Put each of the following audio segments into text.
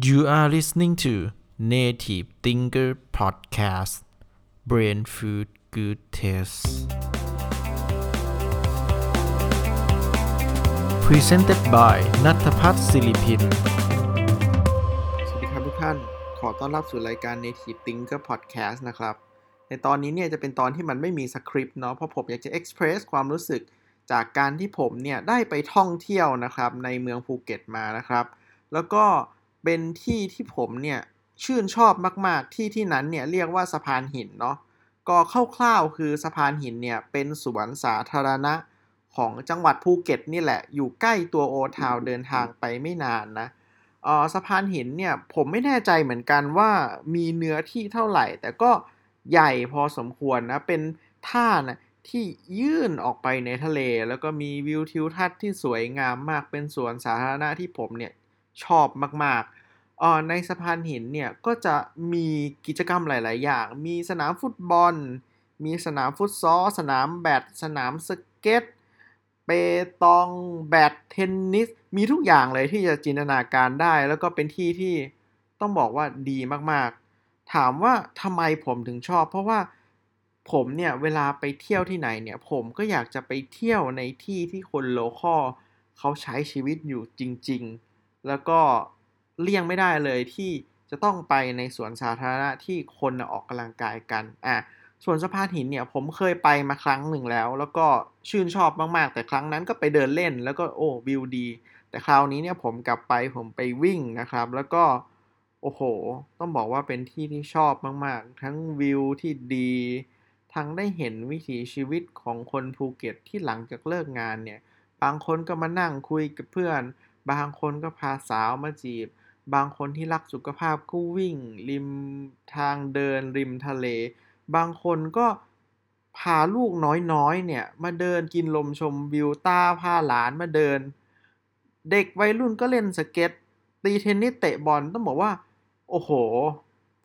You are listening to Native Thinker Podcast Brain Food Good Taste Presented by นัทพัฒน์ศิริพิน สวัสดีครับทุกท่าน ขอต้อนรับสู่รายการ Native Thinker Podcast นะครับ ในตอนนี้เนี่ยจะเป็นตอนที่มันไม่มีสคริปต์เนาะ เพราะผมอยากจะ express ความรู้สึกจากการที่ผมเนี่ยได้ไปท่องเที่ยวนะครับในเมืองภูเก็ตมานะครับ แล้วก็ เป็นที่ที่ผมเนี่ยชื่นชอบมากๆ ที่ที่นั้นเนี่ยเรียกว่าสะพานหินเนาะก็คร่าวๆคือสะพานหินเนี่ยเป็นสวนสาธารณะของจังหวัดภูเก็ตนี่แหละ อยู่ใกล้ตัวโอทาวเดินทางไปไม่นานนะออสะพานหินเนี่ยผมไม่แน่ใจเหมือนกันว่ามีเนื้อที่เท่าไหร่ แต่ก็ใหญ่พอสมควรนะเป็นท่านะที่ยื่นออกไปในทะเล แล้วก็มีวิวทิวทัศน์ที่สวยงามมากเป็นสวนสาธารณะที่ผมเนี่ย ชอบมากๆอ่อในสะพานหินเนี่ยก็จะมีกิจกรรมหลาย ๆ อย่าง มีสนามฟุตบอล มีสนามฟุตซอล สนามแบด สนามสเก็ต เปตอง แบด เทนนิส มีทุกอย่างเลยที่จะจินตนาการได้ แล้วก็เป็นที่ที่ต้องบอกว่าดีมากๆ ถามว่าทำไมผมถึงชอบ เพราะว่าผมเนี่ยเวลาไปเที่ยวที่ไหนเนี่ยผมก็อยากจะไปเที่ยวในที่ที่คนโลคอลเขาใช้ชีวิตอยู่จริง ๆ แล้วก็เลี่ยงไม่ได้เลยที่จะต้องไปในสวนสาธารณะที่คนออกกำลังกายกันอะส่วนสะพานหินเนี่ยผมเคยไปมาครั้งหนึ่งแล้ว แล้วก็ชื่นชอบมากๆ แต่ครั้งนั้นก็ไปเดินเล่น แล้วก็โอ้วิวดี แต่คราวนี้เนี่ยผมกลับไปผมไปวิ่งนะครับ แล้วก็โอ้โห ต้องบอกว่าเป็นที่ที่ชอบมากๆ ทั้งวิวที่ดี ทั้งได้เห็นวิถีชีวิตของคนภูเก็ตที่หลังจากเลิกงานเนี่ย บางคนก็มานั่งคุยกับเพื่อน บางคนก็พาสาวมาจีบ บางคนที่รักสุขภาพก็วิ่ง ริมทางเดินริมทะเล บางคนก็พาลูกน้อยๆเนี่ยมาเดินกินลมชมวิวตาพาหลานมาเดิน เด็กวัยรุ่นก็เล่นสเก็ต ตีเทนนิสเตะบอลต้องบอกว่า โอ้โห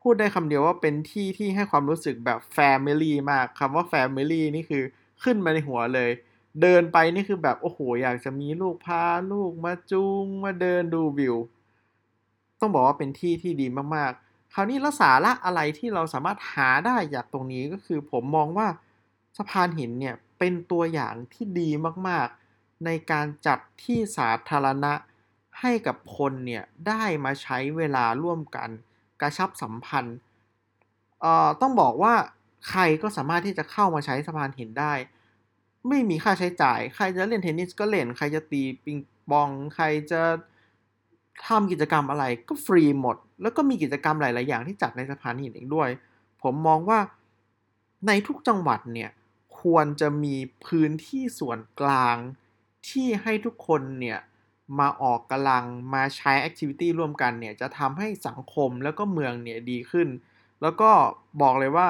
พูดได้คำเดียวว่าเป็นที่ที่ให้ความรู้สึกแบบ family มากคำว่า family นี่คือขึ้นมาในหัวเลย เดินไปนี่คือแบบโอ้โหอยากจะมีลูกพาลูกมาจูงมาเดินดูวิว ต้องบอกว่าเป็นที่ที่ดีมากๆ คราวนี้แล้วสาระอะไรที่เราสามารถหาได้จากตรงนี้ก็คือผมมองว่าสะพานหินเนี่ยเป็นตัวอย่างที่ดีมากๆ ในการจัดที่สาธารณะให้กับคนเนี่ยได้มาใช้เวลาร่วมกัน กระชับสัมพันธ์ต้องบอกว่าใครก็สามารถที่จะเข้ามาใช้สะพานหินได้ ไม่มีค่าใช้จ่าย ใครจะเล่นเทนนิสก็เล่น ใครจะตีปิงปอง ใครจะทำกิจกรรมอะไรก็ฟรีหมด แล้วก็มีกิจกรรมหลาย ๆ อย่างที่จัดในสะพานหินเองด้วย ผมมองว่าในทุกจังหวัดเนี่ยควรจะมีพื้นที่ส่วนกลางที่ให้ทุกคนเนี่ยมาออกกำลังมาใช้ activity ร่วมกันเนี่ยจะทำให้สังคมแล้วก็เมืองเนี่ยดีขึ้น แล้วก็บอกเลยว่า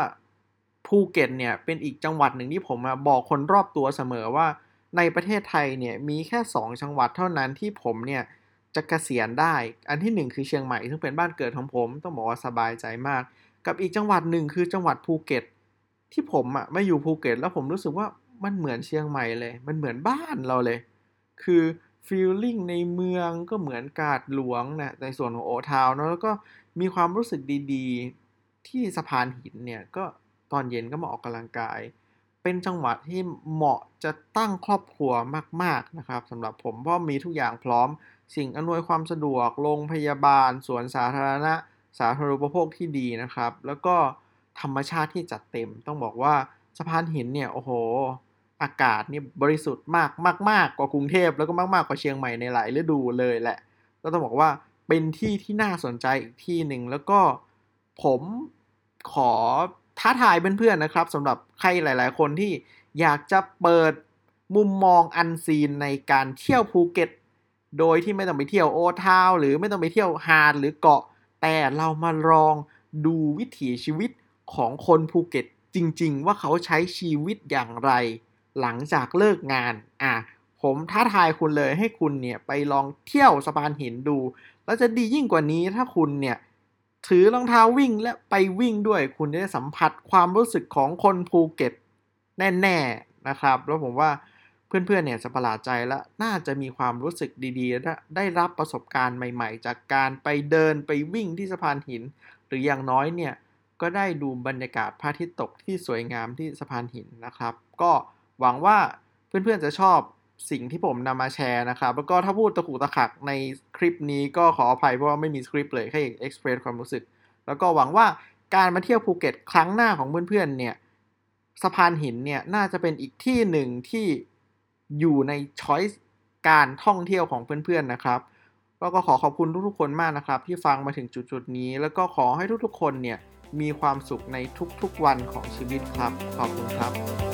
ภูเก็ตเนี่ยเป็นอีกจังหวัดหนึ่งที่ผมบอกคนรอบตัวเสมอว่า ในประเทศไทยเนี่ยมีแค่ 2 จังหวัดเท่านั้นที่ผมเนี่ยจะเกษียณได้ อันที่ 1 คือเชียงใหม่ซึ่งเป็นบ้านเกิดของผมต้องบอกว่าสบายใจมาก กับอีกจังหวัดหนึ่งคือจังหวัดภูเก็ต ที่ผมอะมาอยู่ภูเก็ต แล้วผมรู้สึกว่ามันเหมือนเชียงใหม่เลย มันเหมือนบ้านเราเลย คือฟีลลิ่งในเมืองก็เหมือนกาดหลวงนะในส่วนของโอทาวน์เนอะแล้วก็มีความรู้สึกดีๆ ที่สะพานหินเนี่ยก็ ตอนเย็นก็มาออกกำลังกาย เป็นจังหวัดที่เหมาะจะตั้งครอบครัวมากๆนะครับสำหรับผมเพราะมีทุกอย่างพร้อม สิ่งอำนวยความสะดวกโรงพยาบาล สวนสาธารณะ สาธารณูปโภคที่ดีนะครับ แล้วก็ธรรมชาติที่จัดเต็ม ต้องบอกว่าสะพานหินเนี่ยโอ้โห อากาศนี่บริสุทธิ์มากมากมากกว่ากรุงเทพแล้วก็มากมากกว่าเชียงใหม่ในหลายฤดูเลยแหละก็ต้องบอกว่าเป็นที่ที่น่าสนใจอีกที่หนึ่งแล้วก็ผมขอ ท้าทายเพื่อนๆนะครับสำหรับใครหลาย ๆ คนที่อยากจะเปิดมุมมองอันซีนในการเที่ยวภูเก็ต โดยที่ไม่ต้องไปเที่ยวโอทาวหรือไม่ต้องไปเที่ยวฮาดหรือเกาะ แต่เรามาลองดูวิถีชีวิตของคนภูเก็ตจริง ๆ ว่าเขาใช้ชีวิตอย่างไร หลังจากเลิกงานอะผมท้าทายคุณเลยให้คุณเนี่ยไปลองเที่ยวสะพานหินดู แล้วจะดียิ่งกว่านี้ถ้าคุณเนี่ย ถือรองเท้าวิ่งและไปวิ่งด้วย คุณจะได้สัมผัสความรู้สึกของคนภูเก็ตแน่ๆนะครับ แล้วผมว่าเพื่อนๆเนี่ยจะประหลาดใจและน่าจะมีความรู้สึกดีๆและได้รับประสบการณ์ใหม่ๆ จากการไปเดินไปวิ่งที่สะพานหิน หรืออย่างน้อยเนี่ยก็ได้ดูบรรยากาศพระอาทิตย์ตกที่สวยงามที่สะพานหินนะครับ ก็หวังว่าเพื่อนๆจะชอบ สิ่งที่ผมนำมาแชร์นะครับ แล้วก็ถ้าพูดตะกุตะขักในคลิปนี้ก็ขออภัยเพราะว่าไม่มีสคริปต์เลยแค่เอ็กซ์เพรสความรู้สึก แล้วก็หวังว่าการมาเที่ยวภูเก็ตครั้งหน้าของเพื่อนๆเนี่ยสะพานหินเนี่ยน่าจะเป็นอีกที่หนึ่งที่อยู่ในช้อยส์การท่องเที่ยวของเพื่อนๆนะครับ แล้วก็ขอขอบคุณทุกๆคนมากนะครับ ที่ฟังมาถึงจุดๆนี้ แล้วก็ขอให้ทุกๆคนเนี่ยมีความสุขในทุกๆวันของชีวิตครับ ขอบคุณครับ